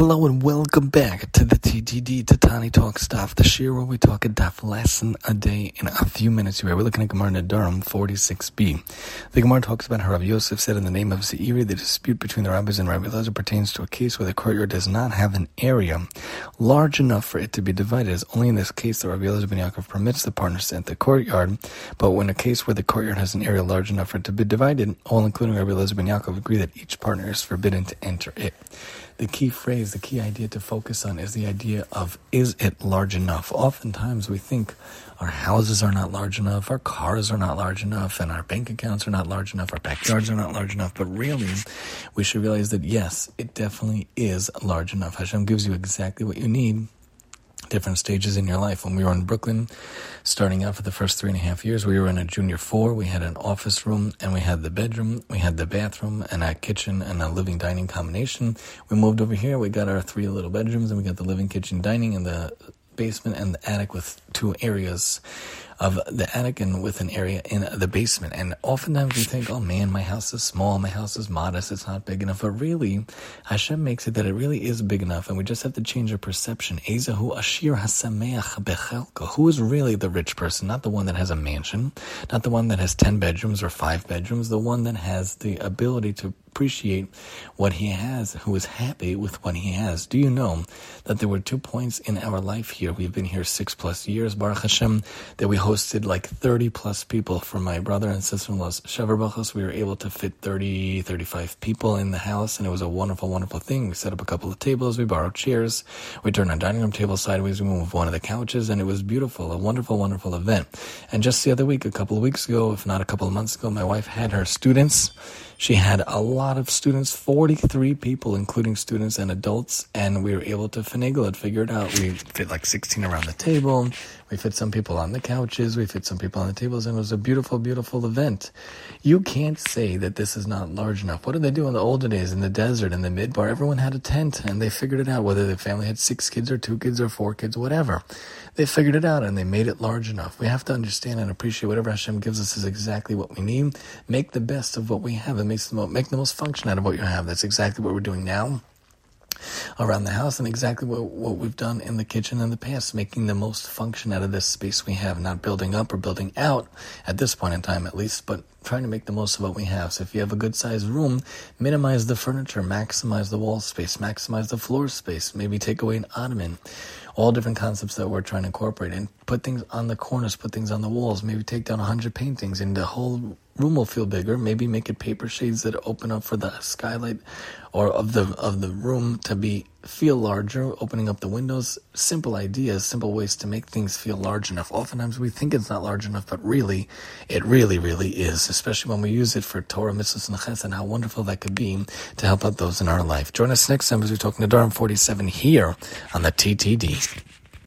Hello and welcome back to the TTD Tatani Talk Stuff, the shiur where we talk a daf lesson a day in a few minutes. We're looking at Gemara Nedarim 46b. The Gemara talks about how Rabbi Yosef said in the name of Zeiri, the dispute between the rabbis and Rabbi Elazar pertains to a case where the courtyard does not have an area large enough for it to be divided. It's only in this case that Rabbi Elazar ben Yaakov permits the partners to enter the courtyard, but when a case where the courtyard has an area large enough for it to be divided, all including Rabbi Elazar ben Yaakov agree that each partner is forbidden to enter it the key phrase, the key idea to focus on is the idea of is it large enough? Oftentimes we think our houses are not large enough, our cars are not large enough, and our bank accounts are not large enough, our backyards are not large enough. But really, we should realize that yes, it definitely is large enough. Hashem gives you exactly what you need different stages in your life. When we were in Brooklyn, starting out for the first three and a half years, we were in a junior four. We had an office room and we had the bedroom, we had the bathroom and a kitchen and a living dining combination. We moved over here, we got our three little bedrooms and we got the living kitchen dining and the basement and the attic with two areas of the attic and with an area in the basement. And oftentimes we think, oh man, my house is small, my house is modest, it's not big enough. But really, Hashem makes it that it really is big enough, and we just have to change our perception. Ezahu ashir hasameach bechelka. Who is really the rich person? Not the one that has a mansion, not the one that has 10 bedrooms or five bedrooms, the one that has the ability to appreciate what he has, who is happy with what he has. Do you know that there were two points in our life here? We've been here six plus years, Baruch Hashem, that we hosted like 30 plus people for my brother and sister-in-law's Sheva Brachos. We were able to fit 30, 35 people in the house, and it was a wonderful, wonderful thing. We set up a couple of tables, we borrowed chairs, we turned our dining room table sideways, we moved one of the couches, and it was beautiful, a wonderful, wonderful event. And just the other week, a couple of weeks ago, if not a couple of months ago, my wife had her students she had a lot of students, 43 people, including students and adults, and we were able to finagle it, figure it out. We fit like 16 around the table. We fit some people on the couches. We fit some people on the tables, and it was a beautiful, beautiful event. You can't say that this is not large enough. What did they do in the older days in the desert, in the midbar? Everyone had a tent, and they figured it out, whether the family had six kids or two kids or four kids, whatever. They figured it out, and they made it large enough. We have to understand and appreciate whatever Hashem gives us is exactly what we need. Make the best of what we have, and makes the most, make the most function out of what you have. That's exactly what we're doing now around the house and exactly what, what we've done in the kitchen in the past, making the most function out of this space we have, not building up or building out at this point in time at least, but trying to make the most of what we have. So if you have a good sized room, minimize the furniture, maximize the wall space, maximize the floor space, maybe take away an ottoman. All different concepts that we're trying to incorporate and put things on the corners, put things on the walls, maybe take down 100 paintings and the whole room will feel bigger. Maybe make it paper shades that open up for the skylight or of the of the room to be feel larger, opening up the windows. Simple ideas, simple ways to make things feel large enough. Oftentimes we think it's not large enough, but really, it really, really is, especially when we use it for Torah, mitzvahs, and chesed, and how wonderful that could be to help out those in our life. Join us next time as we talk Nedarim 47 here on the TTD.